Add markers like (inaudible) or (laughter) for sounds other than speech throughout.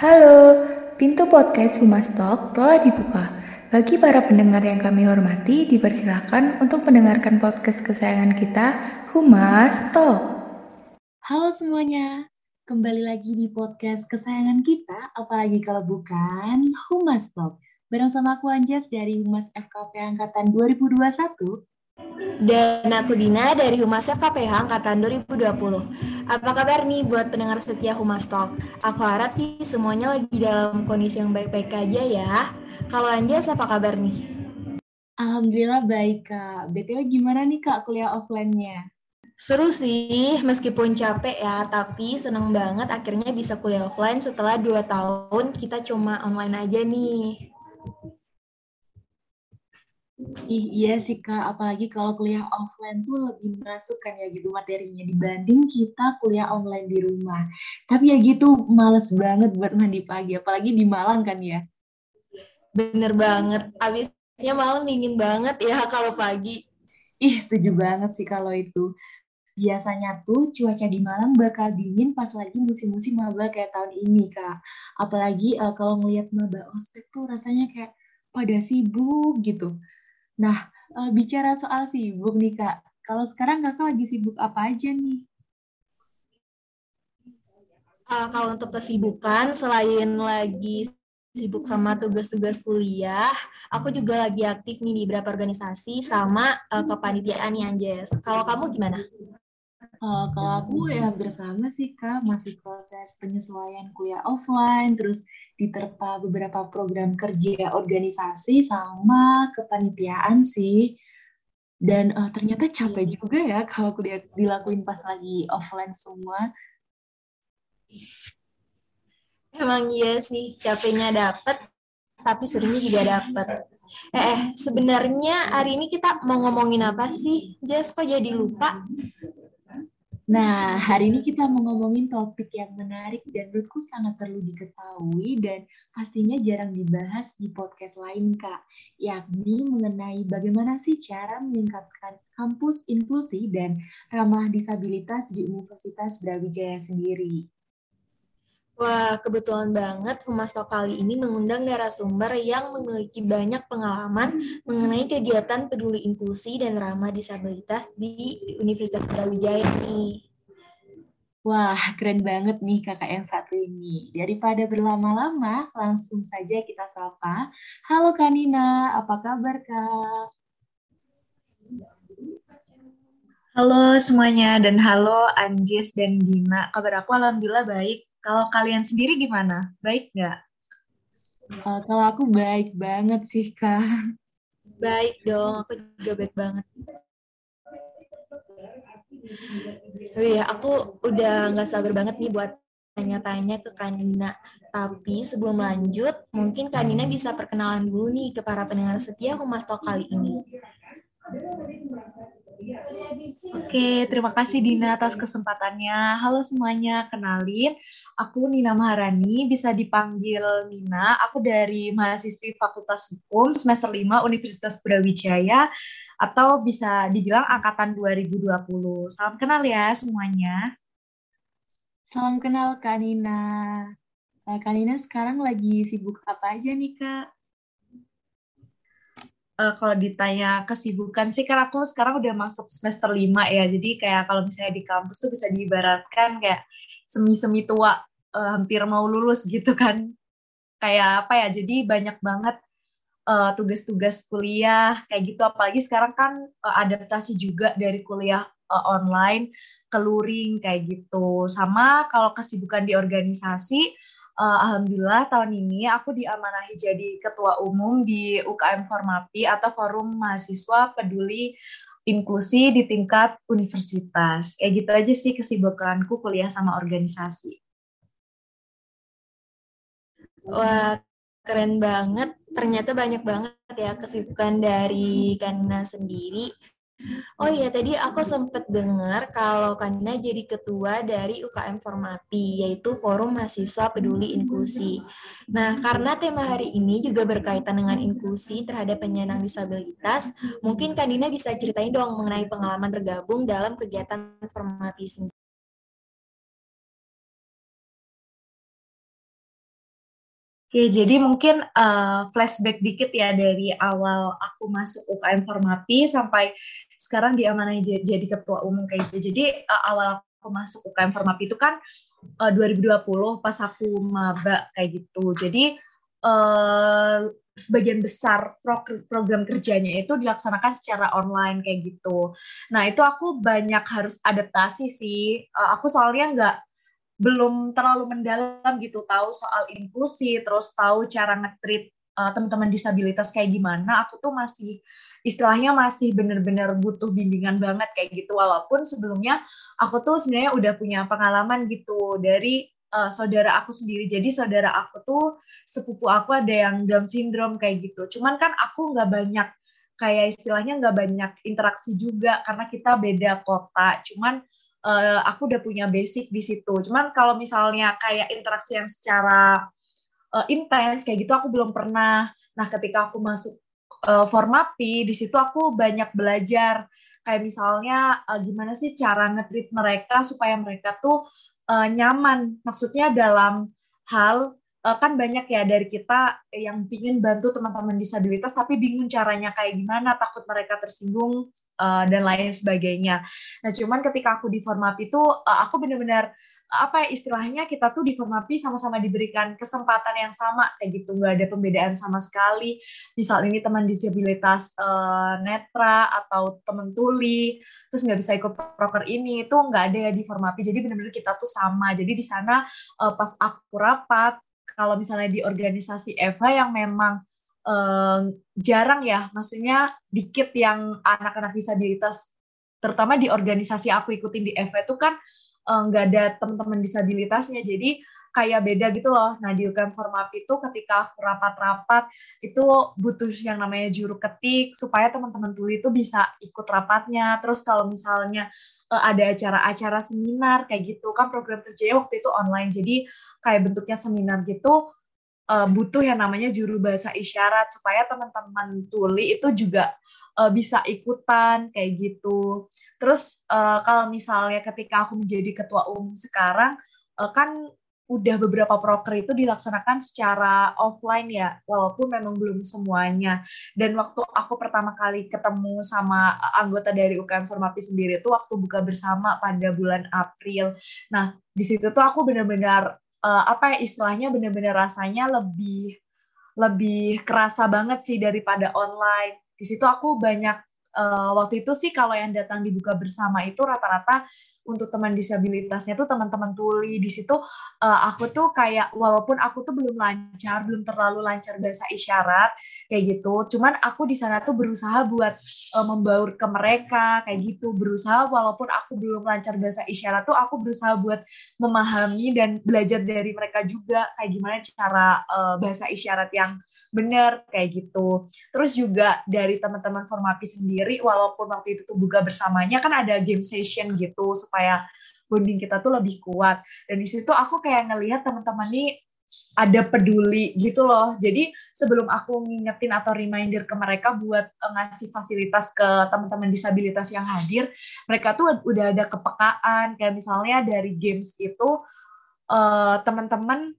Halo, pintu podcast Humas Talk telah dibuka. Bagi para pendengar yang kami hormati, dipersilakan untuk mendengarkan podcast kesayangan kita, Humas Talk. Halo semuanya, kembali lagi di podcast kesayangan kita, apalagi kalau bukan Humas Talk. Bareng sama aku Anjas dari Humas FKP Angkatan 2021 dan aku Dina dari Humas FKPH Angkatan 2020. Apa kabar nih buat pendengar setia Humas Talk? Aku harap sih semuanya lagi dalam kondisi yang baik-baik aja ya. Kalau Anjas apa kabar nih? Alhamdulillah baik Kak. BTW gimana nih Kak kuliah offline-nya? Seru sih, meskipun capek ya, tapi seneng banget akhirnya bisa kuliah offline setelah 2 tahun kita cuma online aja nih. Ih, iya sih Kak, apalagi kalau kuliah offline tuh lebih masuk kan ya gitu materinya dibanding kita kuliah online di rumah. Tapi ya gitu males banget buat mandi pagi, apalagi di Malang kan ya. Bener banget, abisnya malam dingin banget ya (laughs) kalau pagi. Ih, setuju banget sih kalau itu. Biasanya tuh cuaca di Malang bakal dingin pas lagi musim-musim maba kayak tahun ini, Kak. Apalagi uh, kalau ngelihat maba ospek tuh rasanya kayak pada sibuk gitu Nah, uh, bicara soal sibuk nih Kak, kalau sekarang Kakak lagi sibuk apa aja nih? Uh, kalau untuk kesibukan, selain lagi sibuk sama tugas-tugas kuliah, aku juga lagi aktif nih di beberapa organisasi sama uh, kepanitiaan nih Anjes. Kalau kamu gimana? Uh, kalau aku ya hampir sama sih Kak, masih proses penyesuaian kuliah offline, terus diterpa beberapa program kerja organisasi sama kepanitiaan sih. Dan uh, ternyata capek iya. juga ya kalau kuliah dilakuin pas lagi offline semua. Emang iya sih, capeknya dapet, tapi serunya juga dapet. Eh, eh sebenarnya hari ini kita mau ngomongin apa sih? Jess, kok jadi lupa? Nah, hari ini kita mau ngomongin topik yang menarik dan menurutku sangat perlu diketahui dan pastinya jarang dibahas di podcast lain, Kak. Yakni mengenai bagaimana sih cara meningkatkan kampus inklusi dan ramah disabilitas di Universitas Brawijaya sendiri. Wah, kebetulan banget Humas Talk kali ini mengundang narasumber yang memiliki banyak pengalaman mengenai kegiatan peduli inklusi dan ramah disabilitas di Universitas Brawijaya nih. Wah, keren banget nih kakak yang satu ini. Daripada berlama-lama, langsung saja kita sapa. Halo Kanina, apa kabar Kak? Halo semuanya, dan halo Anjis dan Dina. Kabar aku alhamdulillah baik. Kalau kalian sendiri gimana? Baik nggak? Uh, kalau aku baik banget sih, Kak. Baik dong, aku juga baik banget. Oh iya, aku udah nggak sabar banget nih buat tanya-tanya ke Kanina. Tapi sebelum lanjut, mungkin Kanina bisa perkenalan dulu nih ke para pendengar setia Humas Talk kali ini. Oke, terima kasih Dina atas kesempatannya. Halo semuanya, kenalin. Aku Nina Maharani, bisa dipanggil Nina. Aku dari mahasiswi Fakultas Hukum semester 5 Universitas Brawijaya atau bisa dibilang angkatan 2020. Salam kenal ya semuanya. Salam kenal Kak Nina. Eh, Kak Nina sekarang lagi sibuk apa aja nih Kak? Uh, kalau ditanya kesibukan sih kan aku sekarang udah masuk semester 5 ya. Jadi kayak kalau misalnya di kampus tuh bisa diibaratkan kayak semi-semi tua uh, hampir mau lulus gitu kan. Kayak apa ya? Jadi banyak banget uh, tugas-tugas kuliah kayak gitu apalagi sekarang kan uh, adaptasi juga dari kuliah uh, online ke luring kayak gitu sama kalau kesibukan di organisasi uh, alhamdulillah tahun ini aku diamanahi jadi ketua umum di UKM Formapi atau Forum Mahasiswa Peduli Inklusi di tingkat universitas. Kayak gitu aja sih kesibukanku kuliah sama organisasi. Wah, keren banget ternyata banyak banget ya kesibukan dari Kanina sendiri. Oh iya, tadi aku sempat dengar kalau Kanina jadi ketua dari UKM Formati, yaitu Forum Mahasiswa Peduli Inklusi. Nah, karena tema hari ini juga berkaitan dengan inklusi terhadap penyandang disabilitas, mungkin Kanina bisa ceritain dong mengenai pengalaman tergabung dalam kegiatan Formati sendiri. Oke, jadi mungkin uh, flashback dikit ya dari awal aku masuk UKM Formapi sampai sekarang diamanai jadi ketua umum kayak gitu. Jadi uh, awal aku masuk UKM Formapi itu kan uh, 2020 pas aku maba kayak gitu. Jadi uh, sebagian besar pro program kerjanya itu dilaksanakan secara online kayak gitu. Nah itu aku banyak harus adaptasi sih. Aku soalnya nggak belum terlalu mendalam gitu tahu soal inklusi terus tahu cara ngetrit uh, teman-teman disabilitas kayak gimana aku tuh masih istilahnya masih bener-bener butuh bimbingan banget kayak gitu. Walaupun sebelumnya aku tuh sebenarnya udah punya pengalaman gitu dari uh, saudara aku sendiri. Jadi saudara aku tuh sepupu aku ada yang Down syndrome kayak gitu. Cuman kan aku nggak banyak kayak istilahnya nggak banyak interaksi juga karena kita beda kota. Cuman uh, aku udah punya basic di situ. Cuman kalau misalnya kayak interaksi yang secara uh, intens kayak gitu aku belum pernah. Nah, ketika aku masuk uh, Formapi, di situ aku banyak belajar kayak misalnya uh, gimana sih cara ngetrit mereka supaya mereka tuh uh, nyaman. Maksudnya dalam hal kan banyak ya dari kita yang ingin bantu teman-teman disabilitas tapi bingung caranya kayak gimana, takut mereka tersinggung uh, dan lain sebagainya. Nah, cuman ketika aku di Formapi itu uh, aku benar-benar apa ya istilahnya kita tuh di Formapi sama-sama diberikan kesempatan yang sama kayak gitu. Nggak ada pembedaan sama sekali. Misal ini teman disabilitas uh, netra atau teman tuli terus nggak bisa ikut proker ini itu nggak ada ya di Formapi jadi benar-benar kita tuh sama. Jadi di sana uh, pas aku rapat kalau misalnya di organisasi Eva yang memang uh, jarang ya, maksudnya dikit yang anak-anak disabilitas, terutama di organisasi aku ikutin di FV itu kan eh, nggak uh, ada teman-teman disabilitasnya, jadi kayak beda gitu loh. Nah di UKM Formap itu ketika rapat-rapat itu butuh yang namanya juru ketik supaya teman-teman tuli itu bisa ikut rapatnya. Terus kalau misalnya uh, ada acara-acara seminar kayak gitu kan program kerjanya waktu itu online, jadi kayak bentuknya seminar gitu uh, butuh yang namanya juru bahasa isyarat supaya teman-teman tuli itu juga uh, bisa ikutan kayak gitu. Terus uh, kalau misalnya ketika aku menjadi ketua umum sekarang uh, kan udah beberapa proker itu dilaksanakan secara offline ya, walaupun memang belum semuanya. Dan waktu aku pertama kali ketemu sama anggota dari UKM Formapi sendiri itu waktu buka bersama pada bulan April. Nah, di situ tuh aku benar-benar uh, apa ya istilahnya bener-bener rasanya lebih lebih kerasa banget sih daripada online. Di situ aku banyak uh, waktu itu sih kalau yang datang dibuka bersama itu rata-rata untuk teman disabilitasnya tuh teman-teman tuli di situ uh, aku tuh kayak walaupun aku tuh belum lancar belum terlalu lancar bahasa isyarat kayak gitu cuman aku di sana tuh berusaha buat uh, membaur ke mereka kayak gitu berusaha walaupun aku belum lancar bahasa isyarat tuh aku berusaha buat memahami dan belajar dari mereka juga kayak gimana cara uh, bahasa isyarat yang benar kayak gitu. Terus juga dari teman-teman formapi sendiri, walaupun waktu itu tuh buka bersamanya kan ada game session gitu supaya bonding kita tuh lebih kuat. Dan di situ aku kayak ngelihat teman-teman nih ada peduli gitu loh. Jadi sebelum aku ngingetin atau reminder ke mereka buat uh, ngasih fasilitas ke teman-teman disabilitas yang hadir, mereka tuh udah ada kepekaan. Kayak misalnya dari games itu uh, teman-teman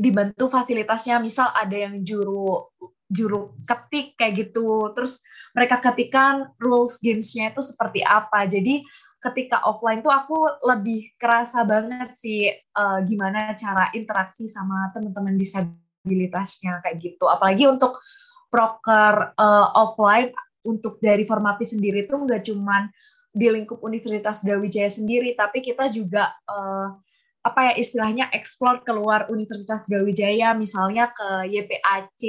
dibantu fasilitasnya. Misal ada yang juru juru ketik kayak gitu. Terus mereka ketikan rules gamesnya itu seperti apa. Jadi ketika offline tuh aku lebih kerasa banget sih uh, gimana cara interaksi sama teman-teman disabilitasnya kayak gitu. Apalagi untuk proker uh, offline untuk dari formapi sendiri tuh nggak cuman di lingkup Universitas Brawijaya sendiri tapi kita juga uh, apa ya istilahnya eksplor keluar Universitas Brawijaya misalnya ke YPAC.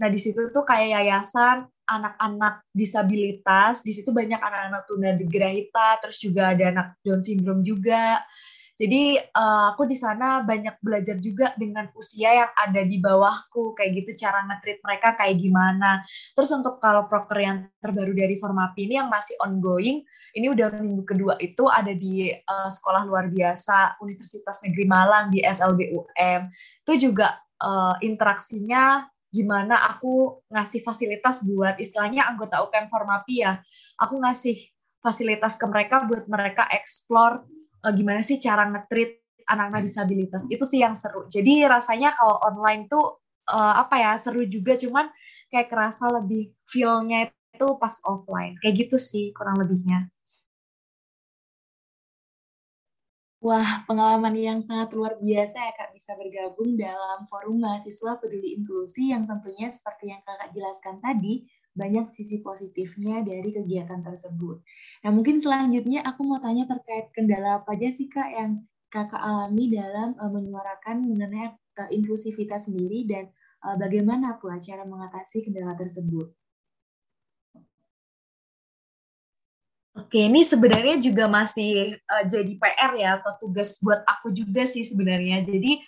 Nah, di situ tuh kayak yayasan anak-anak disabilitas, di situ banyak anak-anak tunagrahita, terus juga ada anak Down syndrome juga. Jadi uh, aku di sana banyak belajar juga dengan usia yang ada di bawahku, kayak gitu cara ngetrit mereka kayak gimana. Terus untuk kalau proker yang terbaru dari Formapi ini yang masih ongoing, ini udah minggu kedua itu ada di uh, sekolah luar biasa Universitas Negeri Malang di SLBUM. Itu juga uh, interaksinya gimana aku ngasih fasilitas buat istilahnya anggota UKM Formapi ya. Aku ngasih fasilitas ke mereka buat mereka explore uh, gimana sih cara ngetrit anak-anak disabilitas? Itu sih yang seru. Jadi rasanya kalau online tuh uh, apa ya seru juga. Cuman kayak kerasa lebih feelnya itu pas offline. Kayak gitu sih kurang lebihnya. Wah, pengalaman yang sangat luar biasa ya Kak bisa bergabung dalam forum mahasiswa peduli inklusi yang tentunya seperti yang Kakak jelaskan tadi, banyak sisi positifnya dari kegiatan tersebut. Nah, mungkin selanjutnya aku mau tanya terkait kendala apa aja sih Kak yang Kakak alami dalam uh, menyuarakan mengenai uh, inklusivitas sendiri dan uh, bagaimana pula cara mengatasi kendala tersebut? Oke, ini sebenarnya juga masih uh, jadi PR ya atau tugas buat aku juga sih sebenarnya. Jadi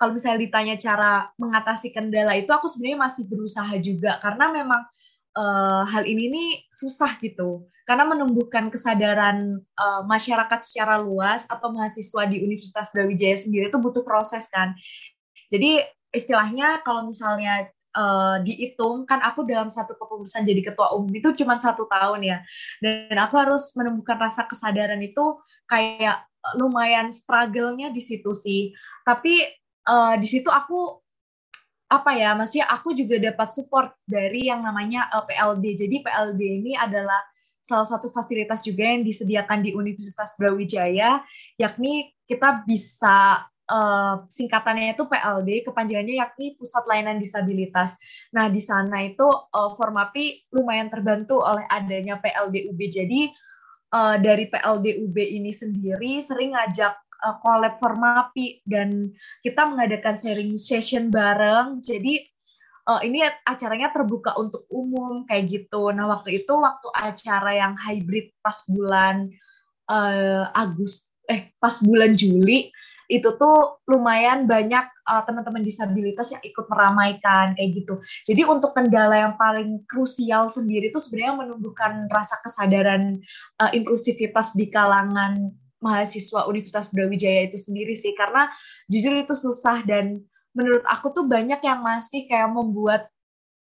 kalau misalnya ditanya cara mengatasi kendala itu aku sebenarnya masih berusaha juga karena memang uh, hal ini nih susah gitu. Karena menumbuhkan kesadaran uh, masyarakat secara luas atau mahasiswa di Universitas Brawijaya sendiri itu butuh proses kan. Jadi istilahnya kalau misalnya uh, dihitung kan aku dalam satu kepengurusan jadi ketua umum itu cuma satu tahun ya dan aku harus menemukan rasa kesadaran itu kayak lumayan struggle-nya di situ sih tapi uh, di situ aku apa ya maksudnya aku juga dapat support dari yang namanya eh, PLD jadi PLD ini adalah salah satu fasilitas juga yang disediakan di Universitas Brawijaya yakni kita bisa uh, singkatannya itu PLD, kepanjangannya yakni Pusat Layanan Disabilitas. Nah, di sana itu uh, Formapi lumayan terbantu oleh adanya PLDUB. Jadi uh, dari PLDUB ini sendiri sering ngajak uh, collab Formapi dan kita mengadakan sharing session bareng. Jadi uh, ini acaranya terbuka untuk umum kayak gitu. Nah, waktu itu waktu acara yang hybrid pas bulan uh, Agustus eh pas bulan Juli itu tuh lumayan banyak uh, teman-teman disabilitas yang ikut meramaikan kayak gitu. Jadi untuk kendala yang paling krusial sendiri itu sebenarnya menumbuhkan rasa kesadaran uh, inklusivitas di kalangan mahasiswa Universitas Brawijaya itu sendiri sih karena jujur itu susah dan menurut aku tuh banyak yang masih kayak membuat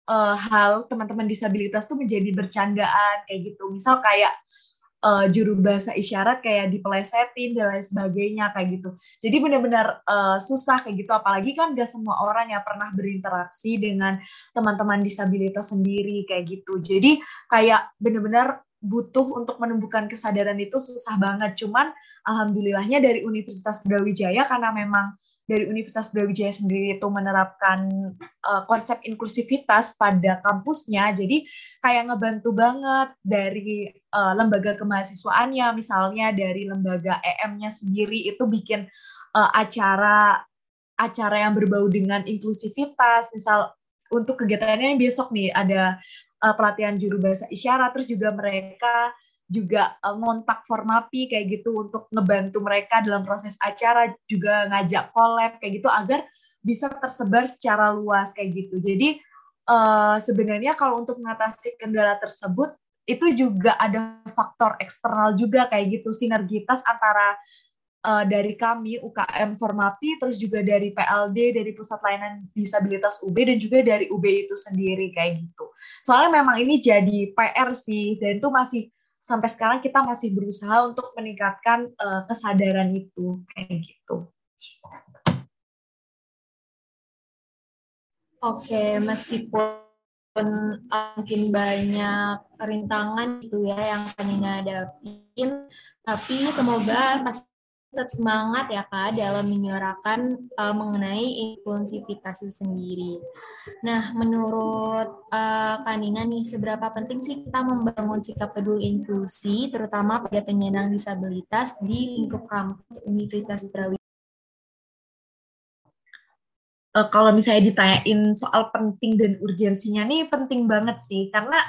uh, hal teman-teman disabilitas tuh menjadi bercandaan kayak gitu. Misal kayak uh, juru bahasa isyarat kayak dipelesetin dan lain sebagainya kayak gitu. Jadi benar-benar uh, susah kayak gitu. Apalagi kan gak semua orang yang pernah berinteraksi dengan teman-teman disabilitas sendiri kayak gitu. Jadi kayak benar-benar butuh untuk menumbuhkan kesadaran itu susah banget. Cuman alhamdulillahnya dari Universitas Brawijaya karena memang dari Universitas Brawijaya sendiri itu menerapkan uh, konsep inklusivitas pada kampusnya, jadi kayak ngebantu banget dari uh, lembaga kemahasiswaannya, misalnya dari lembaga EM-nya sendiri itu bikin uh, acara acara yang berbau dengan inklusivitas, misal untuk kegiatannya besok nih ada uh, pelatihan juru bahasa isyarat, terus juga mereka juga uh, ngontak Formapi kayak gitu untuk ngebantu mereka dalam proses acara juga ngajak collab kayak gitu agar bisa tersebar secara luas kayak gitu. Jadi uh, sebenarnya kalau untuk mengatasi kendala tersebut itu juga ada faktor eksternal juga kayak gitu sinergitas antara uh, dari kami UKM Formapi terus juga dari PLD dari Pusat Layanan Disabilitas UB dan juga dari UB itu sendiri kayak gitu. Soalnya memang ini jadi PR sih dan itu masih sampai sekarang kita masih berusaha untuk meningkatkan uh, kesadaran itu kayak gitu. Oke, meskipun mungkin banyak rintangan gitu ya yang Kanina hadapin, tapi semoga pas tetap semangat ya Kak dalam menyuarakan uh, mengenai inklusivitas itu sendiri. Nah, menurut uh, Kanina nih, seberapa penting sih kita membangun sikap peduli inklusi, terutama pada penyandang disabilitas di lingkup kampus Universitas Brawijaya? Uh, kalau misalnya ditanyain soal penting dan urgensinya nih penting banget sih, karena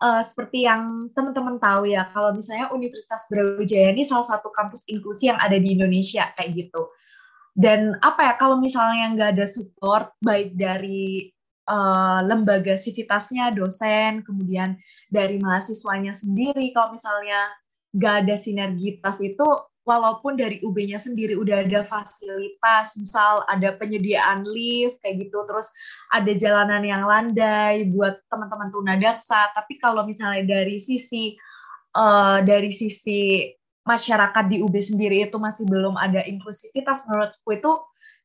uh, seperti yang teman-teman tahu ya, kalau misalnya Universitas Brawijaya ini salah satu kampus inklusi yang ada di Indonesia kayak gitu. Dan apa ya, kalau misalnya nggak ada support baik dari uh, lembaga sivitasnya, dosen, kemudian dari mahasiswanya sendiri, kalau misalnya nggak ada sinergitas itu walaupun dari UB-nya sendiri udah ada fasilitas, misal ada penyediaan lift kayak gitu, terus ada jalanan yang landai buat teman-teman tunadaksa, tapi kalau misalnya dari sisi uh, dari sisi masyarakat di UB sendiri itu masih belum ada inklusivitas menurutku itu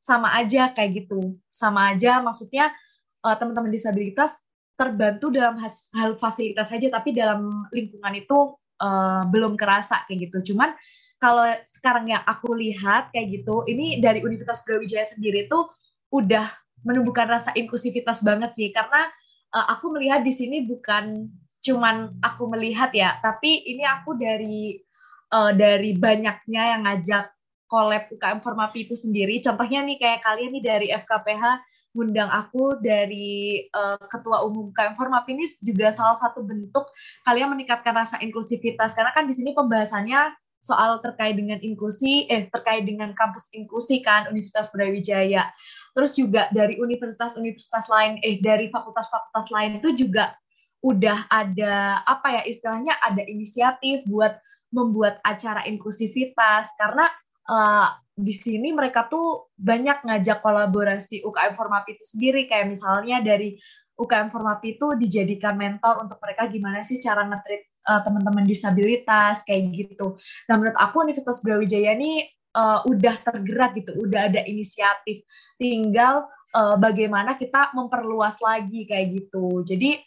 sama aja kayak gitu. Sama aja maksudnya uh, teman-teman disabilitas terbantu dalam hal fasilitas saja tapi dalam lingkungan itu uh, belum kerasa kayak gitu. Cuman kalau sekarang yang aku lihat kayak gitu ini dari Universitas Brawijaya sendiri tuh udah menumbuhkan rasa inklusivitas banget sih karena uh, aku melihat di sini bukan cuman aku melihat ya tapi ini aku dari uh, dari banyaknya yang ngajak collab UKM Formapi itu sendiri. Contohnya nih kayak kalian nih dari FKPH ngundang aku dari uh, ketua umum UKM Formapi ini juga salah satu bentuk kalian meningkatkan rasa inklusivitas karena kan di sini pembahasannya soal terkait dengan inklusi eh terkait dengan kampus inklusi kan Universitas Brawijaya. Terus juga dari universitas-universitas lain eh dari fakultas-fakultas lain itu juga udah ada apa ya istilahnya ada inisiatif buat membuat acara inklusivitas karena uh, di sini mereka tuh banyak ngajak kolaborasi UKM Formapi itu sendiri kayak misalnya dari UKM Formapi itu dijadikan mentor untuk mereka gimana sih cara ngetrit uh, teman-teman disabilitas kayak gitu. Nah menurut aku Universitas Brawijaya ini uh, udah tergerak gitu, udah ada inisiatif. Tinggal uh, bagaimana kita memperluas lagi kayak gitu. Jadi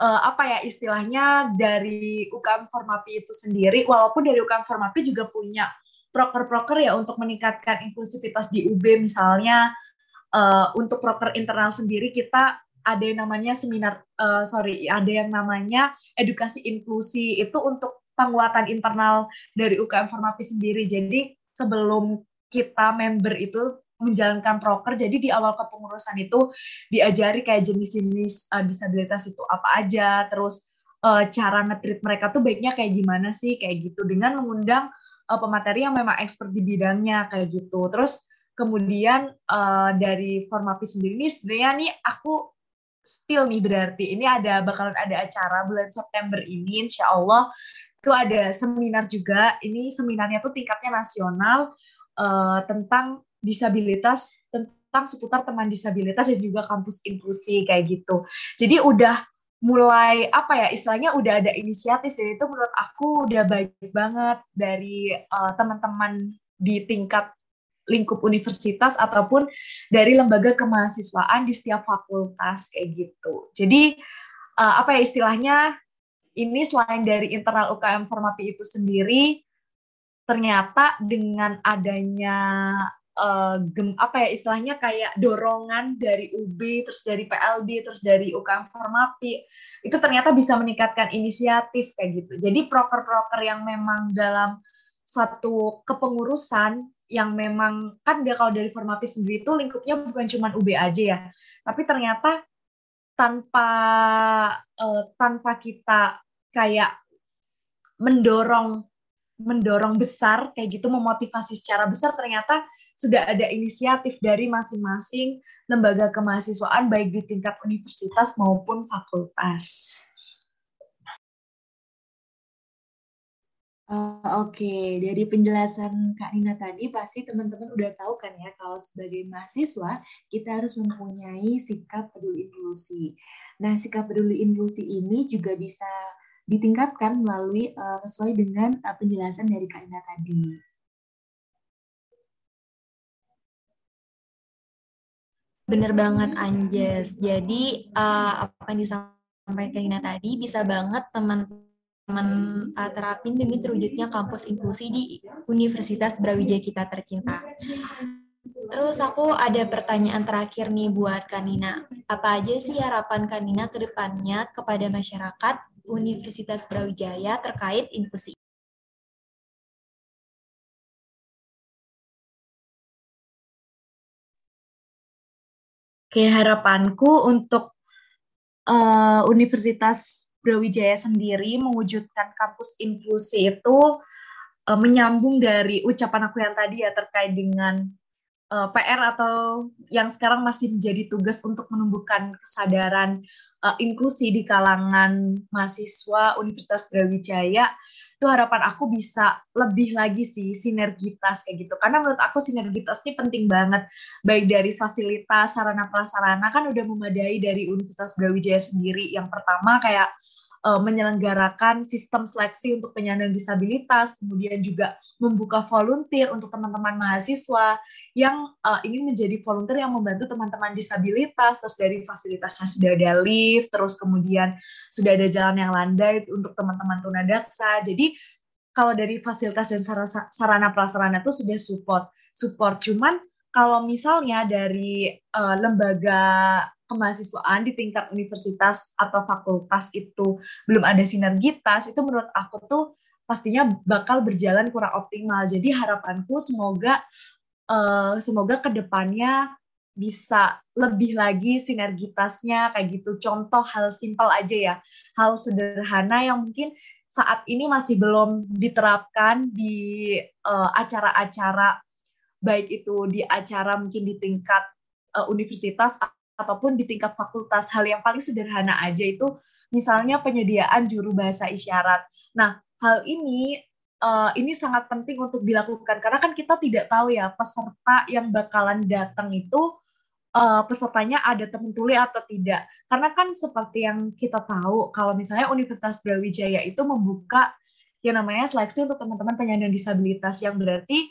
uh, apa ya istilahnya dari UKM Formapi itu sendiri, walaupun dari UKM Formapi juga punya proker-proker ya untuk meningkatkan inklusivitas di UB misalnya uh, untuk proker internal sendiri kita ada yang namanya seminar uh, sorry ada yang namanya edukasi inklusi itu untuk penguatan internal dari UKM Formapi sendiri jadi sebelum kita member itu menjalankan proker. Jadi di awal kepengurusan itu diajari kayak jenis-jenis uh, disabilitas itu apa aja, terus uh, cara ngetrit mereka tuh baiknya kayak gimana sih kayak gitu dengan mengundang uh, pemateri yang memang expert di bidangnya kayak gitu. Terus kemudian uh, dari Formapi sendiri ini sebenarnya nih aku spill nih berarti ini ada bakalan ada acara bulan September ini insya Allah itu ada seminar juga ini seminarnya tuh tingkatnya nasional uh, tentang disabilitas tentang seputar teman disabilitas dan juga kampus inklusi kayak gitu. Jadi udah mulai apa ya istilahnya udah ada inisiatif dan itu menurut aku udah baik banget dari uh, teman-teman di tingkat lingkup universitas ataupun dari lembaga kemahasiswaan di setiap fakultas kayak gitu. Jadi uh, apa ya istilahnya ini selain dari internal UKM Formapi itu sendiri ternyata dengan adanya uh, gem, apa ya istilahnya kayak dorongan dari UB terus dari PLB terus dari UKM Formapi itu ternyata bisa meningkatkan inisiatif kayak gitu. Jadi proker-proker yang memang dalam satu kepengurusan yang memang kan dia kalau dari Formapi sendiri itu lingkupnya bukan cuma UB aja ya, tapi ternyata tanpa uh, tanpa kita kayak mendorong mendorong besar kayak gitu memotivasi secara besar ternyata sudah ada inisiatif dari masing-masing lembaga kemahasiswaan baik di tingkat universitas maupun fakultas. Uh, Oke, dari penjelasan Kak Nina tadi pasti teman-teman udah tahu kan ya kalau sebagai mahasiswa kita harus mempunyai sikap peduli inklusi. Nah, sikap peduli inklusi ini juga bisa ditingkatkan melalui uh, sesuai dengan uh, penjelasan dari Kak Nina tadi. Bener banget Anjes. Jadi uh, apa yang disampaikan Ina tadi bisa banget teman-teman uh, terapin demi terwujudnya kampus inklusi di Universitas Brawijaya kita tercinta. Terus aku ada pertanyaan terakhir nih buat Kanina. Apa aja sih harapan Kanina ke depannya kepada masyarakat Universitas Brawijaya terkait inklusi? Oke, harapanku untuk uh, Universitas Brawijaya sendiri mewujudkan kampus inklusi itu uh, menyambung dari ucapan aku yang tadi ya terkait dengan uh, eh, PR atau yang sekarang masih menjadi tugas untuk menumbuhkan kesadaran uh, inklusi di kalangan mahasiswa Universitas Brawijaya itu harapan aku bisa lebih lagi sih sinergitas kayak gitu. Karena menurut aku sinergitas ini penting banget baik dari fasilitas sarana prasarana kan udah memadai dari Universitas Brawijaya sendiri. Yang pertama kayak uh, menyelenggarakan sistem seleksi untuk penyandang disabilitas, kemudian juga membuka volunteer untuk teman-teman mahasiswa yang uh, ingin menjadi volunteer yang membantu teman-teman disabilitas, terus dari fasilitasnya sudah ada lift, terus kemudian sudah ada jalan yang landai untuk teman-teman tunadaksa. Jadi kalau dari fasilitas dan sarana prasarana itu sudah support, support. Cuman kalau misalnya dari uh, lembaga kemahasiswaan di tingkat universitas atau fakultas itu belum ada sinergitas, itu menurut aku tuh pastinya bakal berjalan kurang optimal. Jadi harapanku semoga uh, semoga ke depannya bisa lebih lagi sinergitasnya kayak gitu. Contoh hal simpel aja ya, hal sederhana yang mungkin saat ini masih belum diterapkan di uh, acara-acara baik itu di acara mungkin di tingkat uh, universitas ataupun di tingkat fakultas. Hal yang paling sederhana aja itu misalnya penyediaan juru bahasa isyarat. Nah, hal ini uh, ini sangat penting untuk dilakukan karena kan kita tidak tahu ya peserta yang bakalan datang itu uh, pesertanya ada teman tuli atau tidak. Karena kan seperti yang kita tahu kalau misalnya Universitas Brawijaya itu membuka yang namanya seleksi untuk teman-teman penyandang disabilitas yang berarti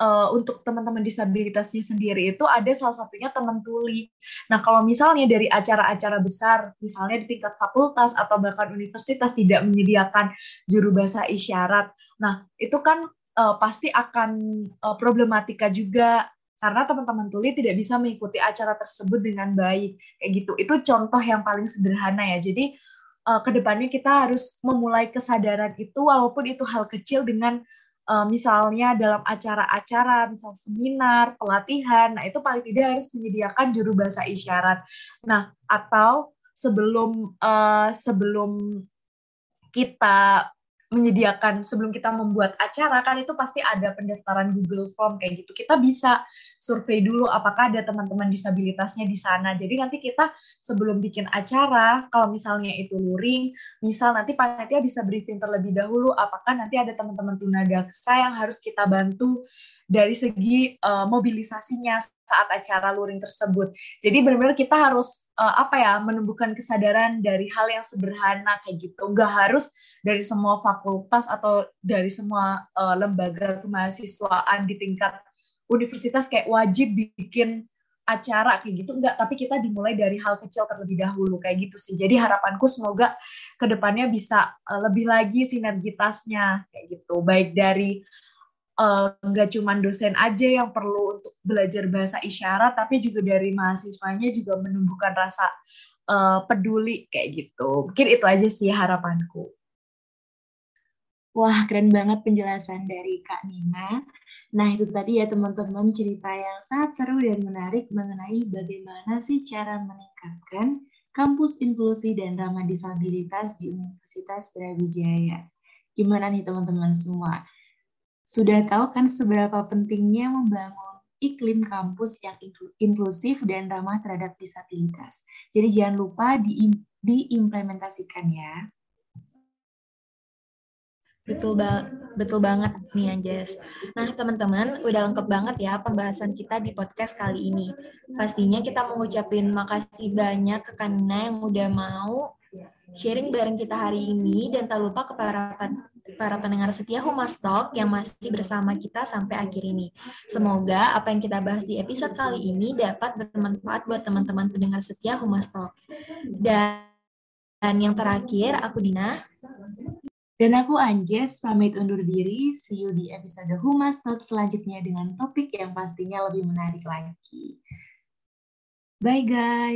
uh, untuk teman-teman disabilitasnya sendiri itu ada salah satunya teman tuli. Nah, kalau misalnya dari acara-acara besar, misalnya di tingkat fakultas atau bahkan universitas tidak menyediakan juru bahasa isyarat, nah itu kan uh, pasti akan uh, problematika juga karena teman-teman tuli tidak bisa mengikuti acara tersebut dengan baik kayak gitu. Itu contoh yang paling sederhana ya. Jadi uh, ke depannya kita harus memulai kesadaran itu walaupun itu hal kecil dengan uh, misalnya dalam acara-acara, misal seminar, pelatihan, nah itu paling tidak harus menyediakan juru bahasa isyarat. Nah, atau sebelum uh, sebelum kita menyediakan sebelum kita membuat acara kan itu pasti ada pendaftaran Google Form kayak gitu. Kita bisa survei dulu apakah ada teman-teman disabilitasnya di sana. Jadi nanti kita sebelum bikin acara, kalau misalnya itu luring, misal nanti panitia bisa briefing terlebih dahulu apakah nanti ada teman-teman tunadaksa yang harus kita bantu dari segi uh, mobilisasinya saat acara luring tersebut. Jadi benar-benar kita harus uh, apa ya menumbuhkan kesadaran dari hal yang sederhana kayak gitu. Enggak harus dari semua fakultas atau dari semua uh, lembaga kemahasiswaan di tingkat universitas kayak wajib bikin acara kayak gitu enggak tapi kita dimulai dari hal kecil terlebih dahulu kayak gitu sih jadi harapanku semoga ke depannya bisa lebih lagi sinergitasnya kayak gitu baik dari nggak uh, cuma dosen aja yang perlu untuk belajar bahasa isyarat, tapi juga dari mahasiswanya juga menumbuhkan rasa uh, peduli kayak gitu. Mungkin itu aja sih harapanku. Wah, keren banget penjelasan dari Kak Nina. Nah, itu tadi ya teman-teman cerita yang sangat seru dan menarik mengenai bagaimana sih cara meningkatkan kampus inklusi dan ramah disabilitas di Universitas Brawijaya. Gimana nih teman-teman semua? Sudah tahu kan seberapa pentingnya membangun iklim kampus yang inklusif dan ramah terhadap disabilitas. Jadi jangan lupa di, diimplementasikan ya. Betul ba betul banget nih Anjas. Nah teman-teman udah lengkap banget ya pembahasan kita di podcast kali ini. Pastinya kita mengucapin makasih banyak ke Kanina yang udah mau sharing bareng kita hari ini dan tak lupa ke para para pendengar setia Humas Talk yang masih bersama kita sampai akhir ini. Semoga apa yang kita bahas di episode kali ini dapat bermanfaat buat teman-teman pendengar setia Humas Talk. Dan, dan yang terakhir, aku Dina. Dan aku Anjes, pamit undur diri. See you di episode Humas Talk selanjutnya dengan topik yang pastinya lebih menarik lagi. Bye guys!